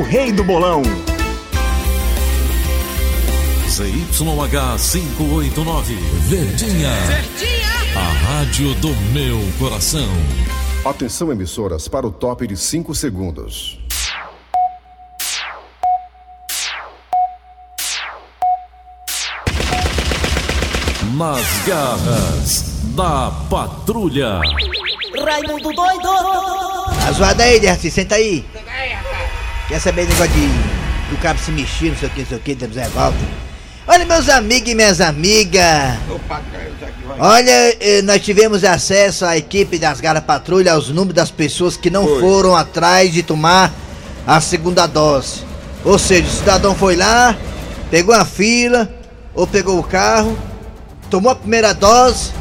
o rei do bolão. ZYH 589, Verdinha. Verdinha. A rádio do meu coração. Atenção, emissoras, para o top de 5 segundos. Nas garras da patrulha. Raimundo doido! A zoada aí, Dercy, senta aí. Quer saber negócio de do cabo se mexer, não sei o que, não sei o que, temos revolta. Olha, meus amigos e minhas amigas. Olha, eh, nós tivemos acesso à equipe das Garras Patrulha aos números das pessoas que não Foi. foram atrás de tomar a segunda dose. Ou seja, o cidadão foi lá, pegou a fila, ou pegou o carro, tomou a primeira dose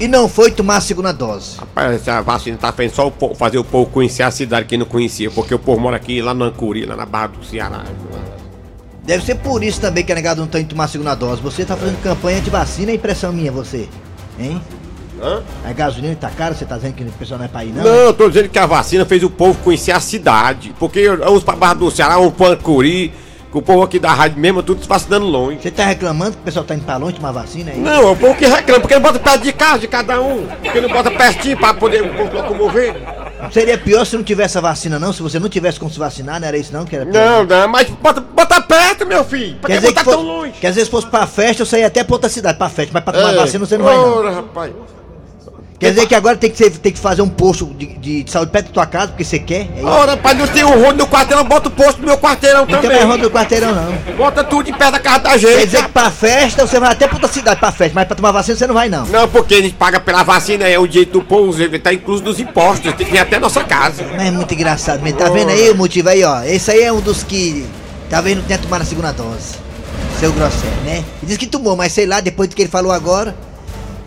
e não foi tomar a segunda dose. Rapaz, essa vacina tá fazendo só o povo, fazer o povo conhecer a cidade que não conhecia, porque o povo mora aqui lá no Ancuri, lá na Barra do Ceará. Deve ser por isso também que a negada não tá indo tomar a segunda dose. Você tá fazendo campanha de vacina, é impressão minha, você. Hein? Hã? A gasolina tá cara, você tá dizendo que o pessoal não é pra ir, não? Não, eu tô dizendo que a vacina fez o povo conhecer a cidade. Porque uns pra Barra do Ceará, uns pro Ancuri, que o povo aqui da rádio mesmo, tudo se vacinando longe. Você tá reclamando que o pessoal tá indo pra longe tomar vacina aí? Não, é o povo que reclama, porque não bota perto de casa de cada um. Porque não bota pertinho pra poder o povo locomover. Seria pior se não tivesse a vacina, não? Se você não tivesse como se vacinar, não era isso não que era pior? Não, não, mas bota, bota perto, meu filho. Pra que Quer dizer botar que, tão longe? que às vezes fosse pra festa, eu saía até pra outra cidade, pra festa, mas pra tomar Ei, vacina você não vai não. Ora, rapaz. Quer dizer que agora tem que, ser, tem que fazer um posto de, de- de saúde perto da tua casa, porque você quer? É? Ora, rapaz, não tem um rodo no quarteirão, bota o posto no meu quarteirão Não tem também. mais ronda do quarteirão, não. Bota tudo em pé da casa da gente. Quer dizer que pra festa você vai até pra outra cidade pra festa, mas pra tomar vacina você não vai não. Não, porque a gente paga pela vacina, é o direito do povo, tá incluso nos impostos, tem que vir até a nossa casa. Mas é muito engraçado mesmo. Tá vendo aí o motivo aí, ó? Esse aí é um dos que talvez não tenha tomado a segunda dose. Seu Grosselho, né? Disse que tomou, mas sei lá, depois do que ele falou agora.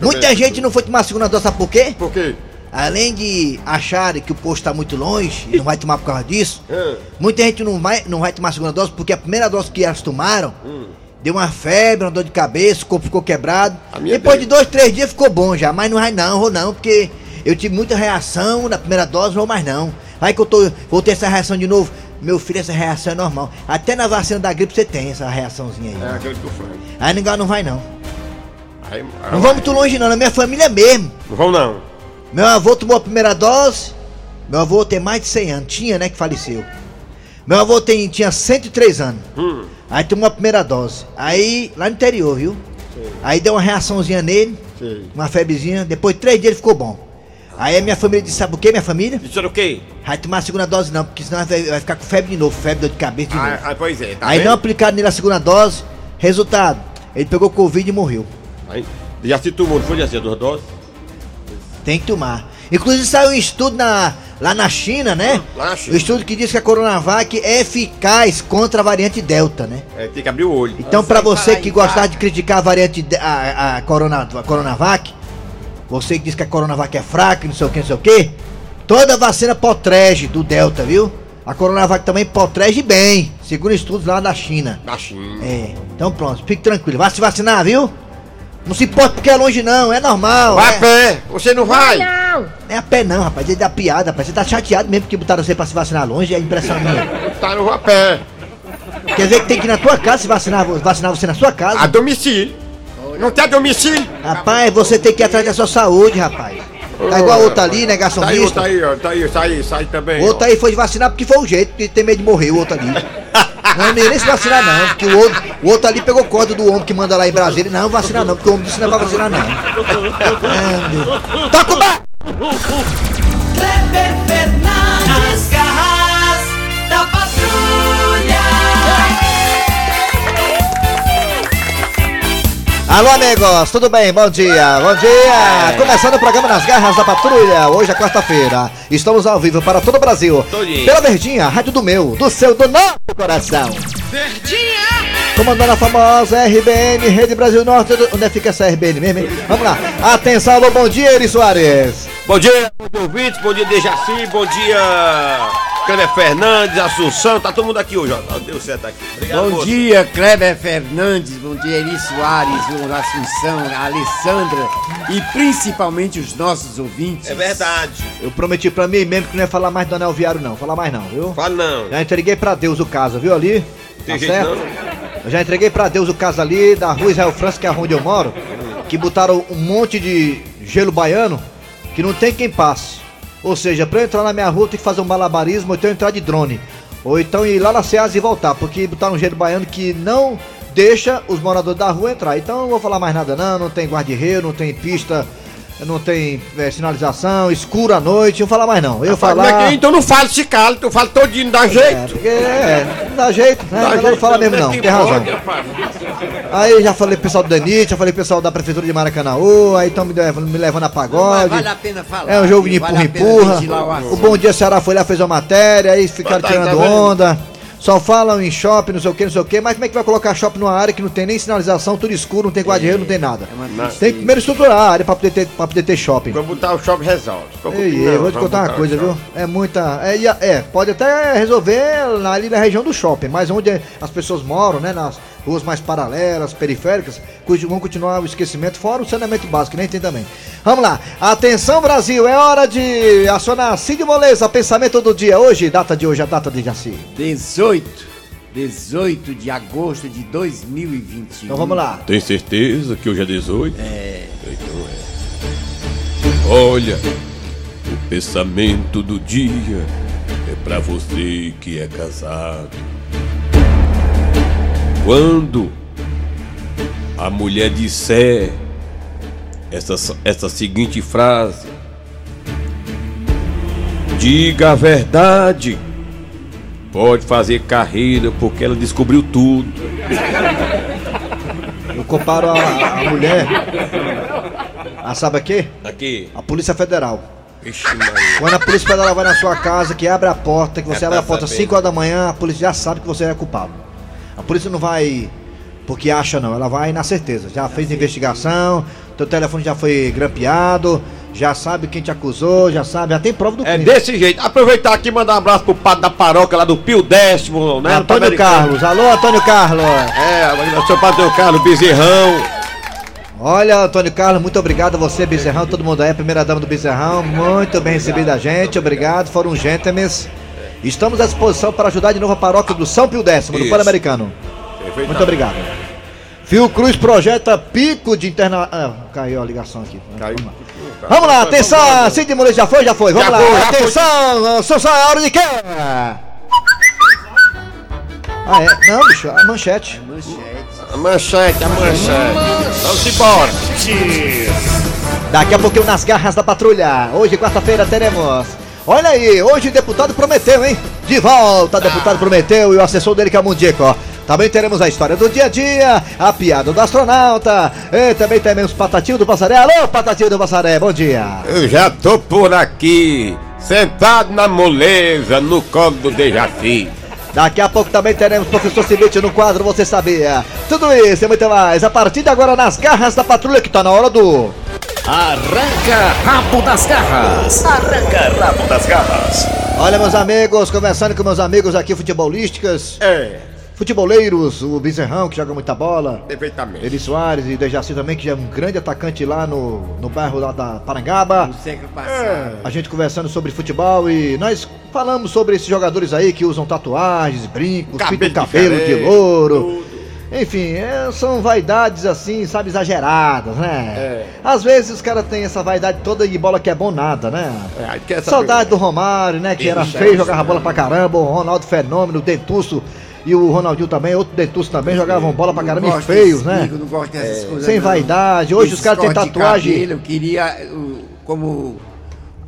Muita gente não foi tomar a segunda dose, sabe por quê? Por quê? Além de acharem que o posto tá muito longe e não vai tomar por causa disso, Hã? muita gente não vai, não vai tomar a segunda dose porque a primeira dose que elas tomaram deu uma febre, uma dor de cabeça, o corpo ficou quebrado. Depois de dois, três dias ficou bom já, mas não vai não, vou não, porque eu tive muita reação na primeira dose, vou mais não. Vai que eu tô, vou ter essa reação de novo. Meu filho, essa reação é normal. Até na vacina da gripe você tem essa reaçãozinha aí. É aquele que eu falei. Aí ninguém não vai não. Aí, aí, Não vamos muito longe não, na minha família mesmo. Não vão não. Meu avô tomou a primeira dose. Meu avô tem mais de 100 anos. Tinha, né, que faleceu. Meu avô tem, tinha 103 anos. Hum. Aí tomou a primeira dose. Aí, lá no interior, viu? Aí deu uma reaçãozinha nele, Sei. uma febrezinha. Depois de três dias ele ficou bom. Aí a minha família disse: Sabe o que, minha família? Isso era o quê? Vai tomar a segunda dose não, porque senão vai, vai ficar com febre de novo, febre, dor de cabeça de novo. Ah, ah, pois é, tá aí vendo? não aplicaram nele a segunda dose. Resultado: ele pegou Covid e morreu. Aí, já se tomou, não foi já se duas doses? Tem que tomar. Inclusive saiu um estudo na, lá na China, né? Lá na China. O estudo que diz que a Coronavac é eficaz contra a variante Delta, né? É, tem que abrir o olho. Então, pra você que gostar de criticar a variante de- a, a, Corona, a Coronavac, você que diz que a Coronavac é fraca, não sei o que, não sei o que, toda vacina protege do Delta, viu? A Coronavac também protege bem, segundo estudos lá da China. Na China. É, então pronto, fique tranquilo. Vai se vacinar, viu? Não se importa porque é longe não, é normal. Vai é. a pé! Você não vai? Não é a pé não, rapaz. Ele dá piada, rapaz. Você tá chateado mesmo porque botaram você pra se vacinar longe, é impressão minha. Tá, vou a pé. Quer dizer que tem que ir na tua casa se vacinar, vacinar você na sua casa. A domicílio. Não tem a domicílio? Rapaz, você tem que ir atrás da sua saúde, rapaz. Tá igual a outra ali, Tá aí, outro aí, ó. Tá aí, sai, sai também. O outro aí foi de vacinar porque foi o jeito, porque tem medo de morrer o outro ali. Não, nem nem se vacinar não, porque o outro, o outro ali pegou corda do homem que manda lá em Brasília. Não, vacinar não, porque o homem disse não é pra vacinar não. Meu. Toca o bar! Kleber Fernandes, Alô, amigos, tudo bem? Bom dia, bom dia! Começando o programa Nas Garras da Patrulha, hoje é quarta-feira. Estamos ao vivo para todo o Brasil. Todinho. Pela Verdinha, rádio do meu, do seu, do nosso coração. Verdinha. Comandando a famosa RBN, Rede Brasil Norte. do- Onde é que fica essa RBN mesmo, hein? Vamos lá. Atenção, alô, bom dia, Eri Soares. Bom dia, bom dia, ouvintes. Bom dia, Dejaci. Bom dia, Cânia Fernandes, Assunção, tá todo mundo aqui hoje, ó. Deu certo aqui. Obrigado, Bom moço. dia, Kleber Fernandes, bom dia, Eri Soares, Assunção, Alessandra e principalmente os nossos ouvintes. É verdade. Eu prometi pra mim mesmo que não ia falar mais do anel viário, não. Falar mais não, viu? Fala não. Já entreguei pra Deus o caso, viu ali? Tem Tá jeito certo? não? Eu já entreguei pra Deus o caso ali da rua Israel França, que é onde eu moro, que botaram um monte de gelo baiano que não tem quem passe. Ou seja, pra eu entrar na minha rua, tenho que fazer um malabarismo, ou então entrar de drone. Ou então ir lá na Ceasa e voltar, porque botaram um gelo baiano que não deixa os moradores da rua entrar. Então não vou falar mais nada não, não tem guarda-reio, não tem pista, não tem eh, sinalização, escuro à noite, não vou falar mais não. Eu Fala, falar... que- Então não fala esse calo, tu fala todinho, dá É, jeito. porque é, não dá jeito, né? Dá Ela não jeito, fala mesmo é não, que tem razão. Aí já falei pro pessoal do Danite, já falei pro pessoal da Prefeitura de Maracanãú, aí estão me, levando- me levando a Mas pagode. vale a pena falar. É um jogo de que vale a pena empurra-empurra. ventilar o. Bom Dia Ceará foi lá, fez uma matéria, aí ficaram Tá, tirando tá vendo? onda. Só falam em shopping, não sei o que, não sei o que, mas como é que vai colocar shopping numa área que não tem nem sinalização, tudo escuro, não tem guarda-reio, não tem nada. É uma Tem que primeiro estruturar a área pra poder ter, pra poder ter shopping. Vamos botar o shopping resolve. Ei, ei, vou te contar uma coisa, viu? É muita. É, é, pode até resolver ali na região do shopping, mas onde as pessoas moram, né? Nas ruas mais paralelas, periféricas, cujo- vão continuar o esquecimento, fora o saneamento básico, que nem tem também. Vamos lá. Atenção, Brasil, é hora de acionar Cid Moleza, pensamento do dia. Hoje, data de hoje, a data de Jaci. 18, 18 de agosto de 2021. Então vamos lá. Tem certeza que hoje é 18? É. Então é. Olha, o pensamento do dia é pra você que é casado. Quando a mulher disser essa, essa seguinte frase: Diga a verdade. Pode fazer carreira porque ela descobriu tudo. Eu comparo a, a mulher. A sabe a quê? Aqui. A Polícia Federal. Quando a Polícia Federal vai na sua casa, que abre a porta, que você Já abre tá a porta às sabendo. 5 horas da manhã, a polícia já sabe que você é culpado. A polícia não vai porque acha não, ela vai na certeza. Já fez investigação, teu telefone já foi grampeado, já sabe quem te acusou, já sabe, já tem prova do É crime. desse jeito. Aproveitar aqui e mandar um abraço pro padre da paróquia lá do Pio Décimo, né? Antônio. Carlos, alô Antônio Carlos. É, seu padre Carlos Bezerrão. Olha, Antônio Carlos, muito obrigado a você, Bezerrão, todo mundo aí, primeira dama do Bezerrão, muito bem recebida a gente, obrigado, foram gentlemen. Estamos à disposição para ajudar de novo a paróquia do São Pio Décimo, do. Pan-Americano. Muito obrigado. Fio Cruz projeta pico de interna... Ah, caiu a ligação aqui. Caiu. Vamos lá, atenção, Cid Moreira já foi, já foi, vamos Já lá, foi, atenção, Sousa, é hora de quê? Ah, é? Não, bicho, a manchete. A manchete, a manchete. Vamos embora. Daqui a pouquinho nas garras da patrulha. Hoje, quarta-feira, teremos. Olha aí, hoje o deputado prometeu, hein? De volta, deputado prometeu e o assessor dele que é o Mundico, ó. Também teremos a história do dia a dia, a piada do astronauta. E também teremos Patatinho do Passaré. Alô, Patatinho do Passaré, bom dia. Eu já tô por aqui, sentado na moleza, no colo do Dejaci. Daqui a pouco também teremos Professor Cibite no quadro Você Sabia. Tudo isso e muito mais a partir de agora nas garras da patrulha que tá na hora do. Arranca rabo das garras. Arranca rabo das garras. Olha, meus amigos, conversando com meus amigos aqui futebolísticas, É, futeboleiros, o Bezerrão que joga muita bola. perfeitamente. Eli Soares e Dejaci também, que já é um grande atacante lá no, no bairro lá da Parangaba. No século passado. A gente conversando sobre futebol e nós falamos sobre esses jogadores aí que usam tatuagens, brincos, Cabelo cabelo de diferente, louro. Enfim, é, são vaidades assim, sabe, exageradas, né? É. Às vezes os caras têm essa vaidade toda e bola que é bom nada, né? É, Saudade do Romário, né? Que era feio, jogava bola pra caramba, o Ronaldo Fenômeno, o Dentuço e o Ronaldinho também, outro Dentuço também, jogavam bola pra caramba e feios, né? Não gosto dessas coisas. Sem não. vaidade. Hoje os Esses caras têm de tatuagem. cabelo, Eu queria, como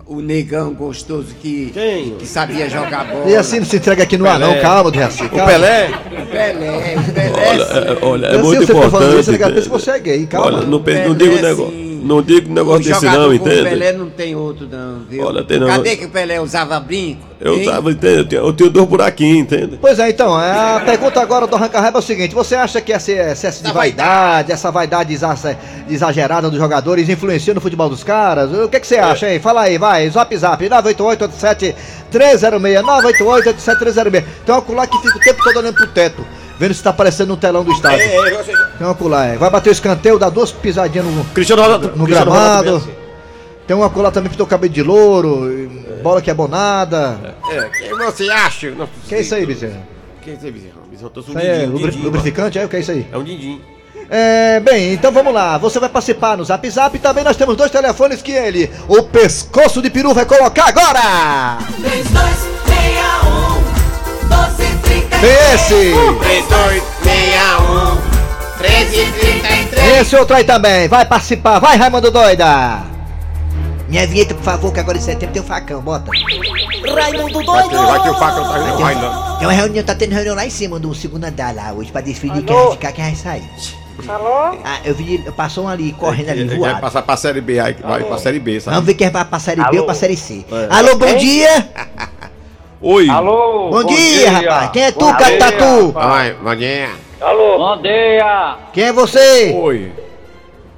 o negão gostoso que, Quem? que sabia jogar bola. E assim não se entrega aqui no ar, não, calma, Dejaci. O. Pelé? O Pelé, o Pelé. Olha, sim. é, olha, é Se muito você for falando isso, importante. eu até se você é gay, calma. Olha, não, não Pelé, diga o negócio. Não digo um negócio desse não, entende? Pelé não tem outro não, viu? Olha, tem não. Cadê que o Pelé usava brinco? Eu hein? tava, entende? Eu tenho, eu tenho dois buraquinhos, entende? Pois é, então, a pergunta agora do Arranca Raiva é o seguinte: você acha que esse excesso de vaidade, essa vaidade exa- exagerada dos jogadores influencia no futebol dos caras? O que, que você acha aí? Fala aí, vai, zap zap, 988-87-306, 988-87-306. Tem um ocular que fica o tempo todo olhando pro teto, vendo se tá aparecendo no telão do estádio. Tem um ocular, é. Vai bater o escanteio, dá duas pisadinhas no, Cristiano Ronaldo. no Cristiano Ronaldo gramado. também, assim. Tem um ocular também que tem o cabelo de louro, e bola que é bonada. É, quem você acha? Não, Que é isso aí, Bezerra? Quem é isso aí, Bezerra? Bezerra, eu um é din-din, lubrificante, é? O que é isso aí? É um din-din. É, bem, então vamos lá. Você vai participar no Zap Zap. Também nós temos dois telefones que ele, o pescoço de peru, vai colocar agora. 3261 1233 Tem esse. 3261 1333 Esse outro aí também. Vai participar. Vai, Raimundo Doida. Minha vinheta, por favor, que agora em setembro tem um facão. Bota. Raimundo Vai ter, doido! vai ter o faca, não tá não vai não. Tem uma reunião, tá tendo reunião lá em cima, do segundo andar lá, hoje, pra definir quem vai ficar, quem vai sair. Alô? Ah, eu vi, passou um ali, correndo ali, Ele vai voado. passar pra série B, aí vai pra série B, sabe? Vamos ver quem vai pra série B Alô? ou pra série C. É. Alô, bom dia. Oi! Alô? Bom, dia, rapaz. Quem é tu, Bom dia, Catatu? rapaz. Vai, Mandinha. Alô? Bom dia, Quem é você? Oi!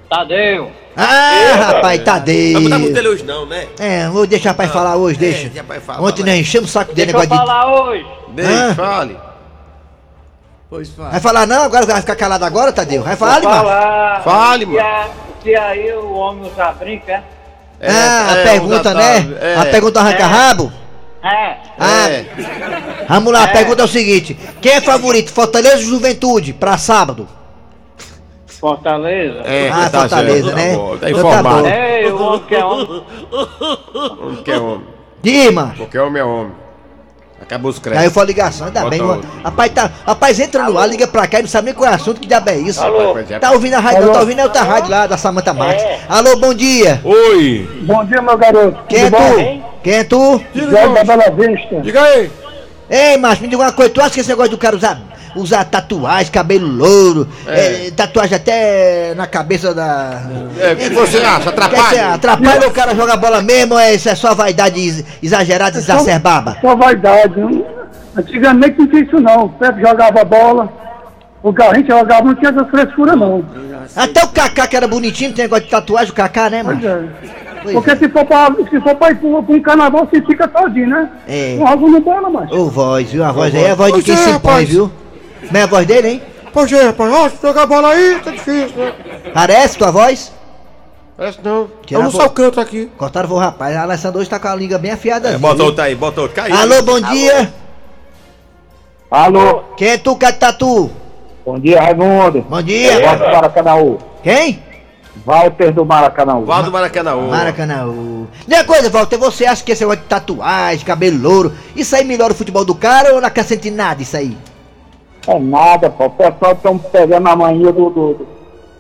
Tadeu. Ah, rapaz, Não Tadeu. vai botar muito dele hoje não, né? É, vou deixar pai falar hoje, deixa. deixa falar, Ontem nós enchemos o saco dele, Deixa eu negócio de... falar hoje. Deixa, Ah. fale. Pois fala. Vai falar não? Agora vai ficar calado agora, Tadeu? Vai falar, Vou mano. falar. Fale, mano. Se aí o homem usa brinca, é? Ah, a é, pergunta, né? é. A pergunta arranca rabo? É. Ah, É. vamos lá, a É. pergunta é o seguinte. Quem é favorito, Fortaleza ou Juventude, pra sábado? Fortaleza. É, Ah, tá Fortaleza, certo, né? Tá, bom, tá Então tá informado. bom. Ei, o homem que é homem. Homem que é homem. Diz, mano. Porque homem é homem. Acabou os Aí eu créditos. falo ligação, ainda Bota bem. outro. Rapaz, tá, rapaz, entra no ar, liga pra cá e não sabe nem qual é o assunto, que diabo é isso. Alô? É. Tá ouvindo a rádio, não tá ouvindo a outra rádio lá, da Samanta Marques. Alô, bom dia. Oi! Bom dia, meu garoto. Quem é Tudo bom? tu? Quem é tu? Jorge da Bela Vista. Diga aí. Ei, macho, me diga uma coisa, tu acha que esse negócio do cara usar, usar tatuagem, cabelo louro, é, tatuagem até na cabeça da. É, o que você acha? Dizer, Atrapalha? atrapalha o cara jogar bola mesmo ou é, isso é só vaidade ex- exagerada, exacerbada? Só vaidade. Não- Antigamente não tinha isso não. O Pepe jogava bola. O Garrincha jogava, não tinha essa frescura não. Até o Kaká que era bonitinho, tem negócio de tatuagem, o Kaká, né, Pois mano? é. Pois Porque é. se for pra, se for pra ir pra um carnaval, você fica todinho, né? É. Não joga no bola, mas. Ô voz, viu? A voz aí é a voz de quem é, se impõe, viu? Como é a voz dele, hein? Pois é, rapaz. Ó, se jogar bola aí, tá difícil, né? Parece tua voz? Parece não. Eu não só canto aqui. Cortaram o rapaz. A Alessandro hoje tá com a língua bem afiada. É, bota outro aí, bota outro. Caiu. Alô, bom dia. Alô, Quem é tu, Catatu? bom dia, Raimundo. Bom dia. Walter do Maracanãú. Quem? Walter do Maracanãú. Valdo Maracanã. Maracanã. Minha coisa, Walter, você acha que esse negócio de tatuagem, cabelo louro, isso aí melhora o futebol do cara ou não acrescenta nada isso aí? É nada, pô. O pessoal estão pegando a mania do, do-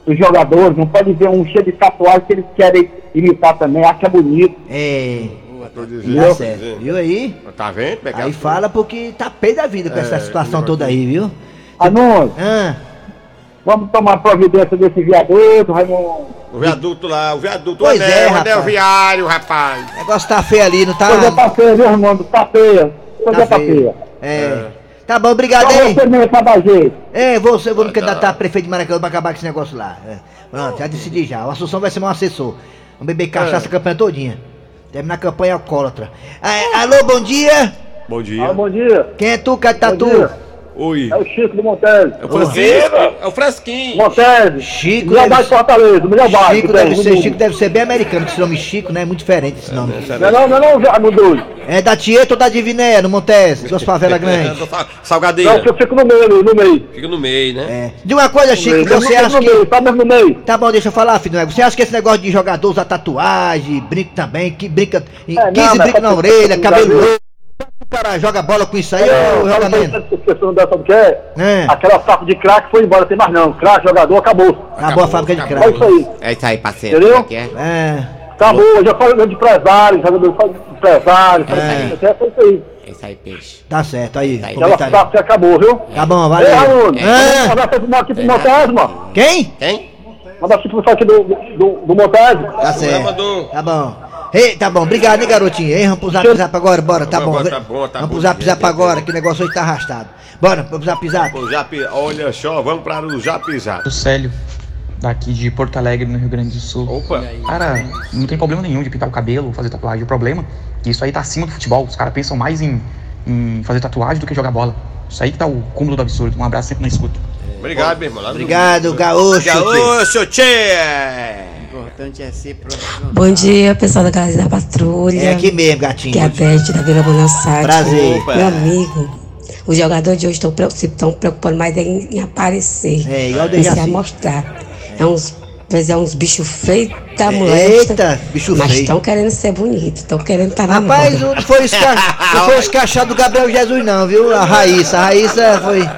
dos jogadores. Não pode ver um cheio de tatuagem que eles querem imitar também. Acha bonito. É. Tô Tá dizendo. certo. Viu aí? Tá vendo? Pegar Aí fala porque tá pé da vida com essa situação toda aí, viu? Anúncio, Ah, vamos tomar providência desse viaduto, Raimundo. O viaduto lá, o viaduto. Pois o é, anel rapaz. viário, rapaz. o negócio tá feio ali, não tá? Coisa tá feia, viu, Raimundo? Tá feia. Coisa tá feia. É. Tá bom, obrigado aí. você mesmo dar jeito. É, você, eu vou me candidatar a prefeito de Maracanã pra acabar com esse negócio lá. É. Pronto, já decidi já. O Assunção vai ser meu assessor. Vamos beber cachaça a campanha todinha. Terminar a campanha alcoólatra. Ah, alô, bom dia. Bom Ah, dia! bom dia. Quem é tu, Catatu? Bom dia. Oi! É o Chico do Montese. É o Francisco. É o Fresquinho. Montese. Chico Melhor deve- bairro de Fortaleza, o melhor bairro. Chico deve ser. Chico deve ser bem americano, que esse nome Chico, né? É muito diferente esse nome. Não é não, não é não, no doido. É da Tieta ou da Diviné, no Montese, duas favelas grandes. Não, Salgadeira. que eu fico no meio, no meio. Fica no meio, né? É. De uma coisa, Chico, você fico acha no meio, que. tá mesmo no meio. Tá bom, deixa eu falar, filho. Você acha que esse negócio de jogador usar tatuagem, brinco também, que brinca. É, não, 15 mas brincos na tá- orelha, tá- cabelo tá- cara joga bola com isso aí ou joga menos? Esquecendo dessa, sabe o que é? É. Aquela saco de craque foi embora, tem mais não. Craque, jogador, acabou. Acabou a fábrica de acabou. É crack. isso aí. É isso aí, parceiro. Entendeu? É que é? É. Acabou, eu já falei de empresário, jogador de empresário, É. isso é isso aí. É isso aí, peixe. Tá certo aí. Aí. Aquela comentário. saco que acabou, viu? Tá bom, Ei, valeu. Raimundo, É. um abraço aqui pro Montese, mano. Quem? Quem? Manda assim pro pessoal aqui do, do, do Montese. Tá certo. Tá bom. Ei, tá bom, obrigado, hein, garotinho. Ei, vamos pro zap zap agora, bora, tá bom. Agora tá bom, tá vamos bom. pro zap zap agora, que o negócio hoje tá arrastado. Bora, vamos pro zap zap. Zap, olha só, vamos para o Zap Zap. O Célio, daqui de Porto Alegre, no Rio Grande do Sul. Opa. Cara, não tem problema nenhum de pintar o cabelo, fazer tatuagem. O problema é que isso aí tá acima do futebol. Os caras pensam mais em, em fazer tatuagem do que jogar bola. Isso aí que tá o cúmulo do absurdo. Um abraço sempre na escuta. Obrigado, meu irmão. No- Obrigado, gaúcho. Gaúcho, tchê! Importante é ser profissional. Bom dia, pessoal da Casa da Patrulha. É aqui mesmo, gatinho. Que é a Beth da Vila Bonassati. Prazer. Meu amigo. Os jogadores de hoje estão se estão preocupando mais em, em aparecer. É, igual em se Dejaci. amostrar. É uns, vezes é uns bichos feios da molesta. Eita, bicho Mas feio. estão querendo ser bonitos, estão querendo estar na Rapaz, moda. não foi, esca... não foi escachado do Gabriel Jesus, não, viu? A Raíssa. A Raíssa foi.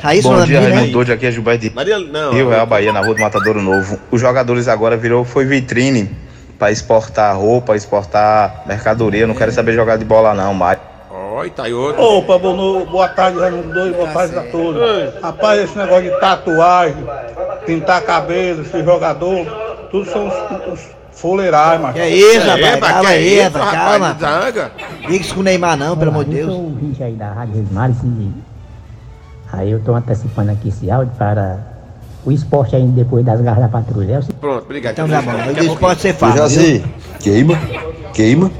Raíssa, Bom uma dia, menina, Raimundo né? Doide, aqui é Gilberto de Maria, não. Rio Real Bahia, na rua do Matadouro Novo. Os jogadores agora virou, foi vitrine para exportar roupa, exportar mercadoria. Eu não quero saber jogar de bola não, mais. Oi, tá aí outro. Opa, boa, boa tarde, Raimundo Doido, boa tarde a todos. Rapaz, esse negócio de tatuagem, pintar cabelo, esse jogador, tudo são os, os fuleirais, mano. Que é isso, É, rapaz? mas Calma que é aí, isso, rapaz, calma. de zanga? Diga isso com o Neymar, não, pelo amor de Deus. Eu sou ouvinte aí da Rádio e aí eu estou antecipando aqui esse áudio para o esporte aí depois das garras da patrulha. É o Pronto, obrigado. Então tá bom, Daqui a mas isso pouquinho. pode ser fácil. viu? queima, queima.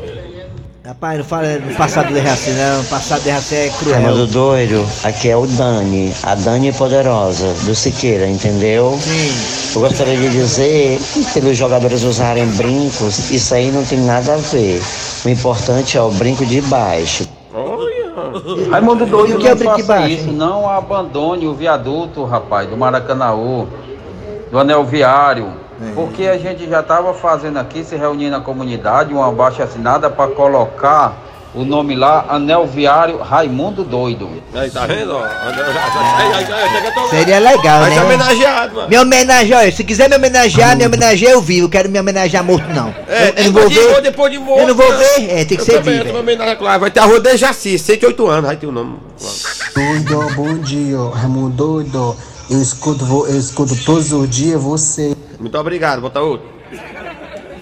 Rapaz, não fala do passado do Reaci, não. O passado do Reaci é Raimundo cruel. doido, aqui é o Dani, a Dani Poderosa, do Siqueira, entendeu? Sim. Eu gostaria de dizer que pelos jogadores usarem brincos, isso aí não tem nada a ver. O importante é o brinco de baixo. Raimundo E Doido, o que é o brinque faça baixo, isso, não abandone o viaduto, rapaz, do Maracanãú, do Anel Viário, porque a gente já estava fazendo aqui, se reunindo na comunidade, uma baixa assinada para colocar o nome lá, Anel Viário Raimundo Doido. Aí, tá vendo? Aí, aí, aí, aí, aí, Seria legal, né? homenageado, mano. Me homenagear, se quiser me homenagear, me homenageia eu vivo. Eu quero me homenagear morto, não. É, eu, eu não vou depois de morto, ver. depois de morto. Eu não vou ver. É, tem que Eu ser também, vivo. claro. Vai ter a rua de Jaci, 108 anos, vai ter o nome. Doido, bom dia, Raimundo doido. Eu escuto, eu escuto todos os dias você. Muito obrigado, bota outro.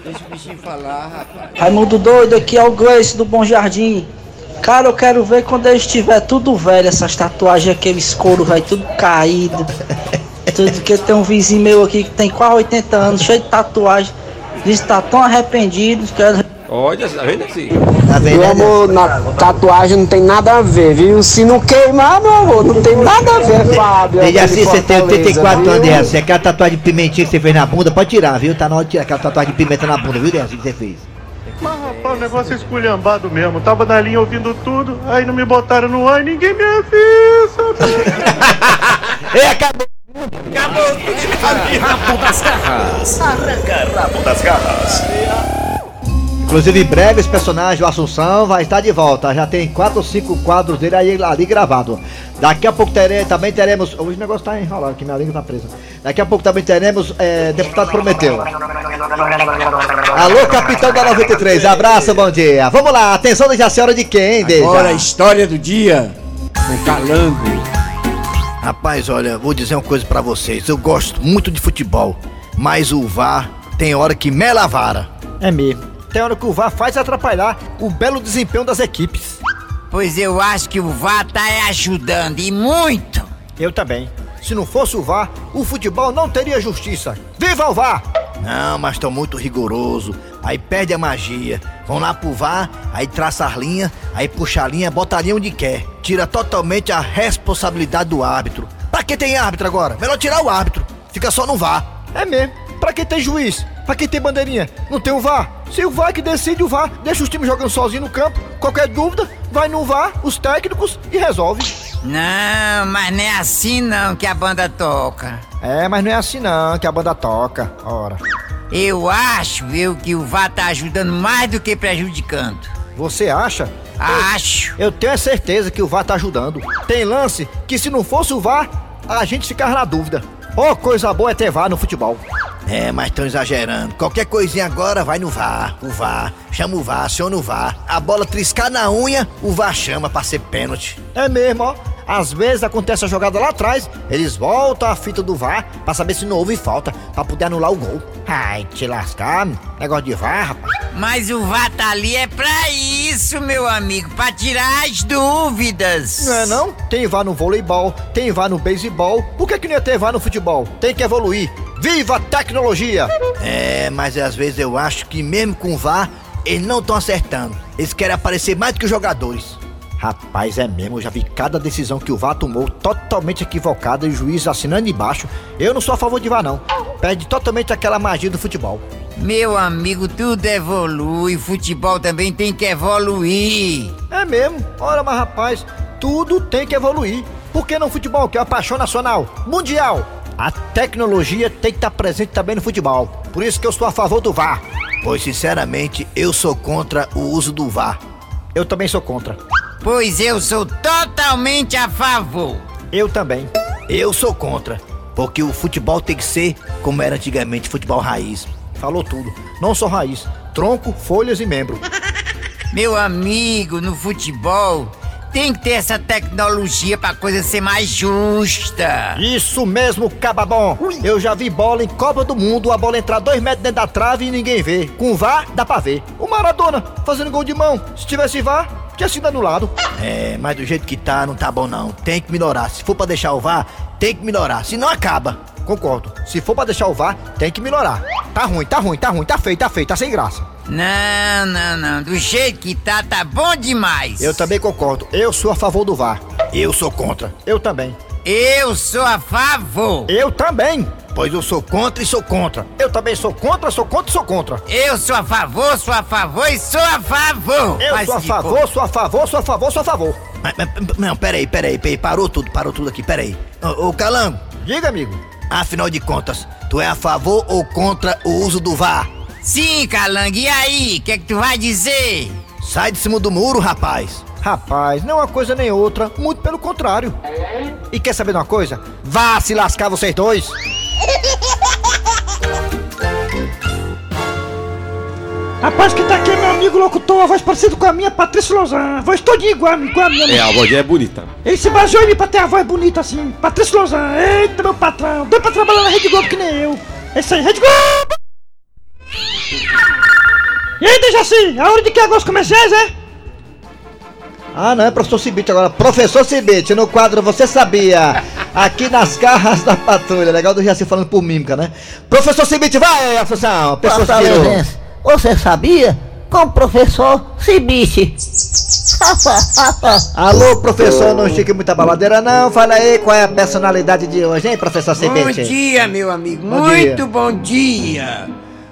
Deixa o bichinho falar, rapaz. Raimundo Doido, aqui é o Gleice do Bom Jardim. Cara, eu quero ver quando eu estiver tudo velho, essas tatuagens, aqueles couro, vai tudo caído. Tudo que tem um vizinho meu aqui que tem quase 80 anos, cheio de tatuagem. Diz que tá tão arrependido, quero Olha, tá vendo assim? Tá vendo? né? na tatuagem não tem nada a ver, viu? Se não queimar, meu amor, não tem nada a ver, Fábio. Desde assim, você tem 84 anos, Dejaci. Aquela tatuagem de pimentinha que você fez na bunda, pode tirar, viu? Tá na hora de tirar aquela tatuagem de pimenta na bunda, viu, Dejaci, que você fez? Mas rapaz, o negócio é esculhambado mesmo. Tava na linha ouvindo tudo, aí não me botaram no ar e ninguém me avisa. Ei, acabou! Rabo das garras. Arranca rabo das garras. Inclusive, em breve, esse personagem, o Assunção, vai estar de volta. Já tem quatro ou cinco quadros dele aí, ali gravado. Daqui a pouco tere, também teremos. Hoje o negócio tá enrolado aqui, minha língua tá presa. Daqui a pouco também teremos. É, deputado Prometeu. Alô, capitão da 93. Abraço, bom dia. Vamos lá, atenção, deixa a senhora de quem, Deja? Agora a história do dia. Com calango. Rapaz, olha, vou dizer uma coisa pra vocês. Eu gosto muito de futebol, mas o VAR tem hora que mela a vara. É mesmo. Tem hora que o VAR faz atrapalhar o belo desempenho das equipes. Pois eu acho que o VAR tá ajudando e muito. Eu também. Se não fosse o VAR, o futebol não teria justiça. Viva o VAR! Não, mas estão muito rigoroso. Aí perde a magia. Vão lá pro VAR, aí traça as linhas, aí puxa a linha, bota a linha onde quer. Tira totalmente a responsabilidade do árbitro. Pra que tem árbitro agora? Melhor tirar o árbitro. Fica só no VAR. É mesmo. Pra que tem juiz? Pra que tem bandeirinha? Não tem o VAR? Se o VAR que decide o VAR, deixa os times jogando sozinho no campo. Qualquer dúvida, vai no VAR, os técnicos e resolve. Não, mas não é assim não que a banda toca. É, mas não é assim não que a banda toca. Ora. Eu acho, eu, que o VAR tá ajudando mais do que prejudicando. Você acha? Acho. Eu tenho a certeza que o VAR tá ajudando. Tem lance que se não fosse o VAR, a gente ficava na dúvida. Oh, coisa boa é ter VAR no futebol. É, mas estão exagerando. Qualquer coisinha agora vai no VAR. O VAR. Chama o VAR, aciona o VAR. A bola triscar na unha, o VAR chama pra ser pênalti. É mesmo, ó. Às vezes acontece a jogada lá atrás, eles voltam a fita do VAR pra saber se não houve falta, pra poder anular o gol. Ai, te lascar, negócio de VAR, rapaz. Mas o VAR tá ali é pra isso, meu amigo, pra tirar as dúvidas. Não é não? Tem VAR no voleibol, tem VAR no beisebol, por que que não ia ter VAR no futebol? Tem que evoluir. Viva a tecnologia! É, mas às vezes eu acho que mesmo com o VAR, eles não estão acertando. Eles querem aparecer mais do que os jogadores. Rapaz, é mesmo, eu já vi cada decisão que o VAR tomou totalmente equivocada e o juiz assinando embaixo. Eu não sou a favor de VAR, não. Perde totalmente aquela magia do futebol. Meu amigo, tudo evolui, futebol também tem que evoluir. É mesmo. Ora, mas rapaz, tudo tem que evoluir. Por que não futebol, que é uma paixão nacional, mundial? A tecnologia tem que estar presente também no futebol. Por isso que eu sou a favor do VAR. Pois sinceramente, eu sou contra o uso do VAR. Eu também sou contra. Pois eu sou totalmente a favor. Eu também. Eu sou contra. Porque o futebol tem que ser como era antigamente, futebol raiz. Falou tudo. Não só raiz, tronco, folhas e membro. Meu amigo, no futebol tem que ter essa tecnologia pra coisa ser mais justa. Isso mesmo, cababom. Eu já vi bola em Copa do Mundo, a bola entrar dois metros dentro da trave e ninguém vê. Com VAR, dá pra ver. O Maradona fazendo gol de mão. Se tivesse VAR, tinha sido anulado. É, mas do jeito que tá, não tá bom não. Tem que melhorar. Se for pra deixar o VAR, tem que melhorar. Senão acaba. Concordo. Se for pra deixar o VAR, tem que melhorar. Tá ruim, tá ruim, tá ruim, tá feio, tá feio, tá sem graça. Não, não, não. Do jeito que tá, tá bom demais. Eu também concordo. Eu sou a favor do VAR. Eu sou contra. Eu também. Eu sou a favor. Eu também. Pois eu sou contra e sou contra. Eu também sou contra, sou contra e sou contra. Eu sou a favor, sou a favor e sou a favor. Eu Mas sou a favor, for- sou a favor, sou a favor, sou a favor. Mas, mas, não, peraí, peraí, peraí. Parou tudo, parou tudo aqui, peraí. Ô, ô Calango. Diga, amigo. Afinal de contas, tu é a favor ou contra o uso do VAR? Sim, Calangue, e aí? O que é que tu vai dizer? Sai de cima do muro, rapaz. Rapaz, não é uma coisa nem outra, muito pelo contrário. E quer saber de uma coisa? Vá se lascar vocês dois. Rapaz, que tá aqui é meu amigo locutor, a voz parecida com a minha, Patrícia Lozan. A voz todinha igual, igual a minha. É, a voz é bonita. Ele se baseou em mim pra ter a voz bonita assim. Patrícia Lozan, eita meu patrão, deu pra trabalhar na Rede Globo que nem eu. É isso aí, Rede Globo! E aí, Dejaci, a hora de que agora os comerciais, é? Ah, não é professor Cibite agora. Professor Cibite, no quadro Você Sabia? Aqui nas garras da patrulha. Legal do Jaci falando por mímica, né? Professor Cibite, vai, Assunção. Você sabia? Com o professor Cibite. Alô, professor, não chique muita baladeira não. Fala aí qual é a personalidade de hoje, hein, professor Bom Cibite? dia, meu amigo. Bom Muito dia. bom dia.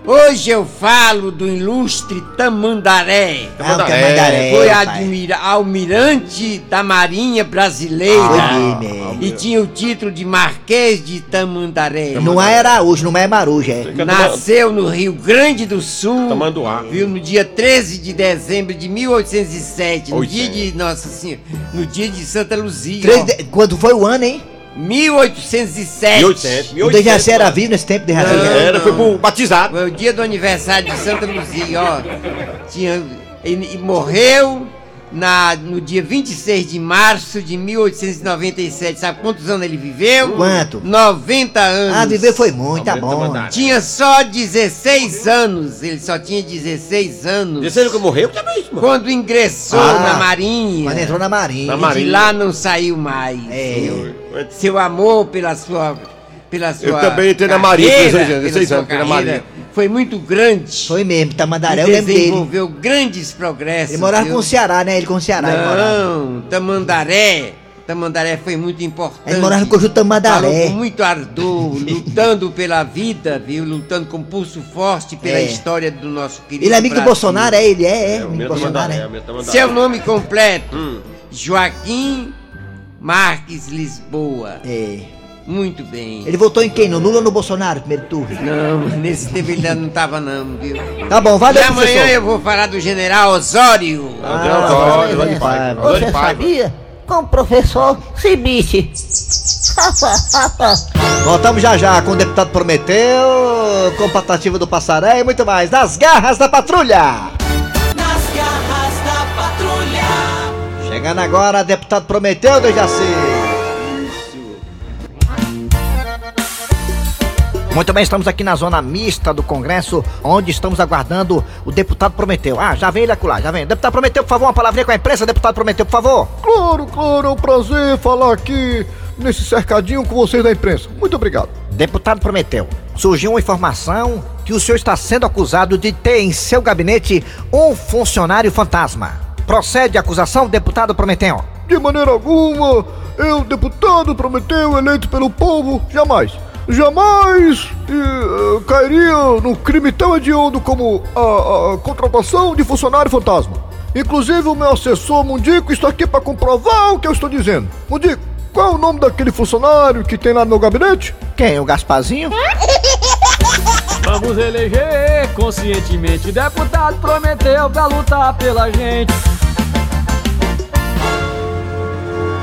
Hoje eu falo do ilustre Tamandaré. Ah, o Tamandaré, Foi admira- almirante da Marinha Brasileira. Ah, e tinha o título de Marquês de Tamandaré. Não é Araújo, não é Maruja, é. Nasceu no Rio Grande do Sul. Tamanduá. Viu no dia 13 de dezembro de 1807, no dia 800. de Nossa Senhora, no dia de Santa Luzia. De- Quando foi o ano, hein? 1807. 1800, O Dejaci era vivo nesse tempo, Dejaci? Não, Era, foi não. pro batizado. Foi o dia do aniversário de Santa Luzia, ó. Tinha, ele, e morreu na, no dia 26 de março de 1897. Sabe quantos anos ele viveu? Quanto? 90 anos. Ah, viver foi muito, tá bom. Tinha só 16 anos. Ele só tinha 16 anos. Dizendo que morreu também, mano. Quando ingressou Ah, na Marinha. Quando entrou na Marinha. Na E de Marinha. lá não saiu mais. É. Seu, seu amor pela sua. Pela sua Eu também entrei na Marinha com carreira, 16 anos, 16 entrei na Marinha. Foi muito grande. Foi mesmo, Tamandaré, e eu lembro dele. desenvolveu grandes progressos. Ele morava viu? com o Ceará, né? Ele com o Ceará. Não, Tamandaré. Tamandaré foi muito importante. Ele morava no conjunto Tamandaré. Falou com muito ardor, lutando pela vida, viu? Lutando com pulso forte pela É. história do nosso querido Ele é amigo do Brasil. Bolsonaro, é ele? É, é. É, o amigo do meu Bolsonaro, Tamandaré, é. Tamandaré. Seu nome completo: Hum. Joaquim Marques Lisboa. É. Muito bem. Ele votou em quem? No Lula ou no Bolsonaro, primeiro turno? Não, nesse tempo ele ainda não tava não, viu? Tá bom, vai e daí, amanhã professor. eu vou falar do general Osório. André Osório, Osório de Paiva. Osório Você sabia? Com o professor Cibite. Voltamos já já com o deputado Prometeu, com Patativa do Passaré e muito mais. Nas garras da patrulha! Nas garras da patrulha. Chegando agora, deputado Prometeu, Dejaci. Muito bem, estamos aqui na zona mista do Congresso, onde estamos aguardando o deputado Prometeu. Ah, já vem ele acular, já vem. Deputado Prometeu, por favor, uma palavrinha com a imprensa, deputado Prometeu, por favor. Claro, claro, é um prazer falar aqui nesse cercadinho com vocês da imprensa. Muito obrigado. Deputado Prometeu, surgiu uma informação que o senhor está sendo acusado de ter em seu gabinete um funcionário fantasma. Procede a acusação, deputado Prometeu? De maneira alguma, eu, deputado Prometeu, eleito pelo povo, jamais, jamais eh, cairia no crime tão hediondo como a, a contratação de funcionário fantasma. Inclusive, o meu assessor Mundico está aqui para comprovar o que eu estou dizendo. Mundico, qual é o nome daquele funcionário que tem lá no meu gabinete? Quem? O Gasparzinho? Vamos eleger conscientemente. Deputado prometeu pra lutar pela gente.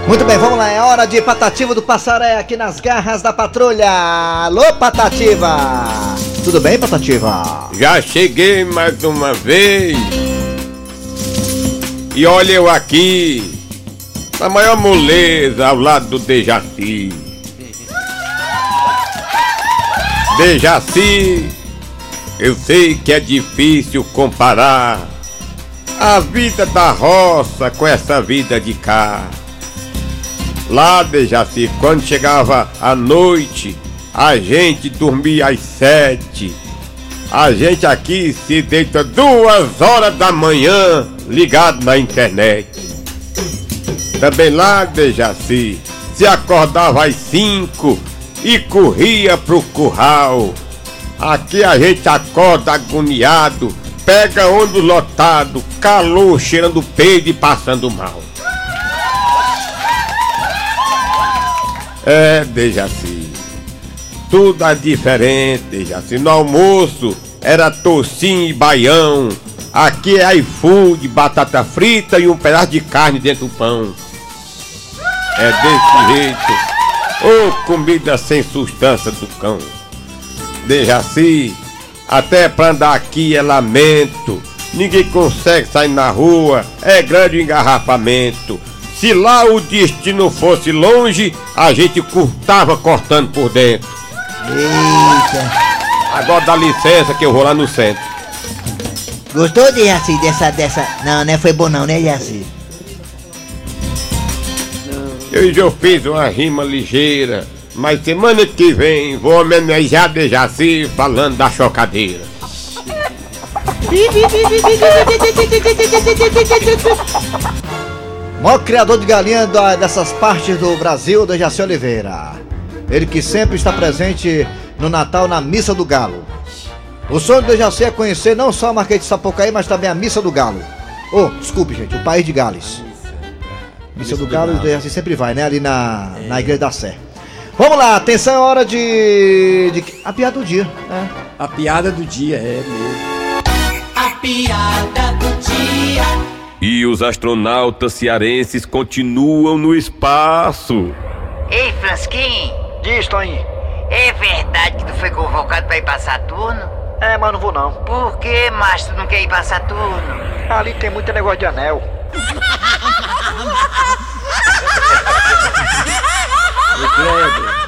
Muito bem, vamos lá, é hora de Patativa do Passaré aqui nas garras da patrulha. Alô, Patativa! Tudo bem, Patativa? Já cheguei mais uma vez. E olha eu aqui, na maior moleza ao lado do Dejaci. Dejaci, eu sei que é difícil comparar a vida da roça com essa vida de cá. Lá, Dejaci, quando chegava a noite, a gente dormia às sete. A gente aqui se deita duas horas da manhã ligado na internet. Também lá, Dejaci, se acordava às cinco e corria pro curral. Aqui a gente acorda agoniado, pega ônibus lotado, calor, cheirando peido e passando mal. É, Dejaci, tudo é diferente, Dejaci. No almoço era tocinho e baião, aqui é iFood, batata frita e um pedaço de carne dentro do pão. É desse jeito. Ô comida sem substância do cão. Dejaci, até pra andar aqui é lamento. Ninguém consegue sair na rua, é grande engarrafamento. Se lá o destino fosse longe, a gente curtava cortando por dentro. Eita. Agora dá licença que eu vou lá no centro. Gostou de Jaci dessa, dessa. Não, né? Foi bom não, né, Jaci? Eu já fiz uma rima ligeira, mas semana que vem vou homenagear Dejaci falando da chocadeira. Maior criador de galinha da- dessas partes do Brasil, Dejaci Oliveira. Ele que sempre está presente no Natal na Missa do Galo. O sonho do Dejaci é conhecer não só a Marquês de Sapucaí, mas também a Missa do Galo. Oh, desculpe, gente, o País de Gales. Missa do Galo, o Dejaci sempre vai, né? Ali na, na Igreja da Sé. Vamos lá, atenção, é hora de. de a piada do dia. É. A piada do dia, é mesmo. A piada do dia. E os astronautas cearenses continuam no espaço. Ei, Fransquim, Diz, Toninho. é verdade que tu foi convocado pra ir pra Saturno? É, mas não vou não. Por que, mas tu não quer ir pra Saturno? Ali tem muito negócio de anel.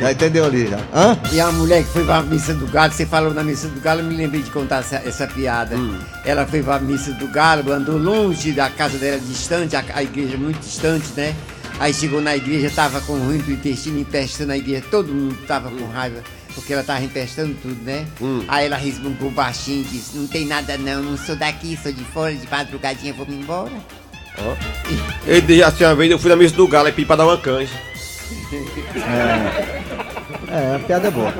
Já entendeu ali já. Hã? E a mulher que foi pra missa do galo, você falou na missa do galo, eu me lembrei de contar essa, essa piada. Hum. Ela foi pra missa do galo, andou longe da casa dela, distante, a, a igreja muito distante, né? Aí chegou na igreja, tava com ruim do intestino, empestando a igreja, todo mundo tava com raiva, porque ela tava empestando tudo, né? Hum. Aí ela resmungou baixinho e disse, não tem nada não, não sou daqui, sou de fora, de madrugadinha vou me embora. Ele Dejaci uma vez eu fui na missa do galo e pedi pra dar uma canja. É, a piada é boa.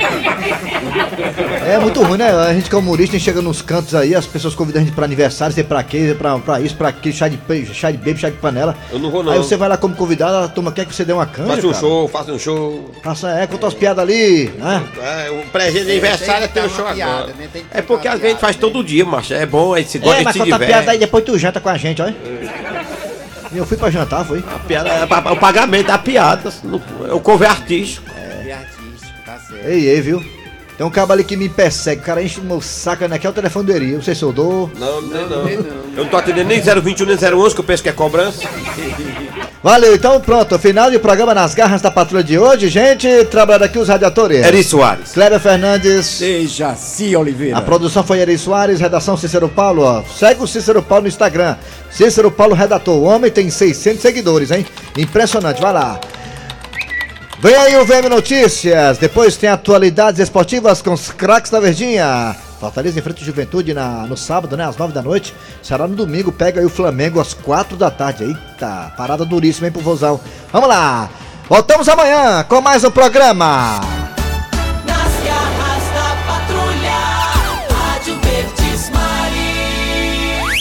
É muito ruim, né? A gente que é humorista, a gente chega nos cantos aí, as pessoas convidam a gente pra aniversário, sei pra quê, pra, pra isso, pra aquilo, chá de, chá de bebê, chá de panela. Eu não vou não. Aí você vai lá como convidado, a turma quer que você dê uma canja, Faça um cara. show, faça um show. Faça, é, conta as piadas ali, né? É, o presente de aniversário é ter um show piada, agora. né? É porque a gente faz todo dia, macho. É bom, a gente se É, gosta, a mas gente se conta a piada aí, depois tu janta com a gente, olha. E eu fui pra jantar, foi? A piada é o pagamento da piada. É o cover artístico. É artístico, tá certo. Ei, ei, viu? Tem um cabo ali que me persegue, o cara enche o meu saco né, que é o telefone do Eri. Não sei se eu dou. Não, não, não. Eu não tô atendendo nem 021 nem 011, que eu penso que é cobrança. Valeu, então pronto, final de programa nas garras da patrulha de hoje, gente. Trabalhando aqui os radiadores. Eri Soares. Kleber Fernandes. E Jaci Oliveira. A produção foi Eri Soares, redação Cícero Paulo, ó. Segue o Cícero Paulo no Instagram. Cícero Paulo Redator. O homem tem 600 seguidores, hein? Impressionante, vai lá. Vem aí o VM Notícias. Depois tem atualidades esportivas com os craques da Verdinha. Fortaleza enfrenta o Juventude na, no sábado, né? Às 9 da noite. Será no domingo. Pega aí o Flamengo às 4 da tarde. Eita, parada duríssima, hein, pro Vozão. Vamos lá. Voltamos amanhã com mais um programa.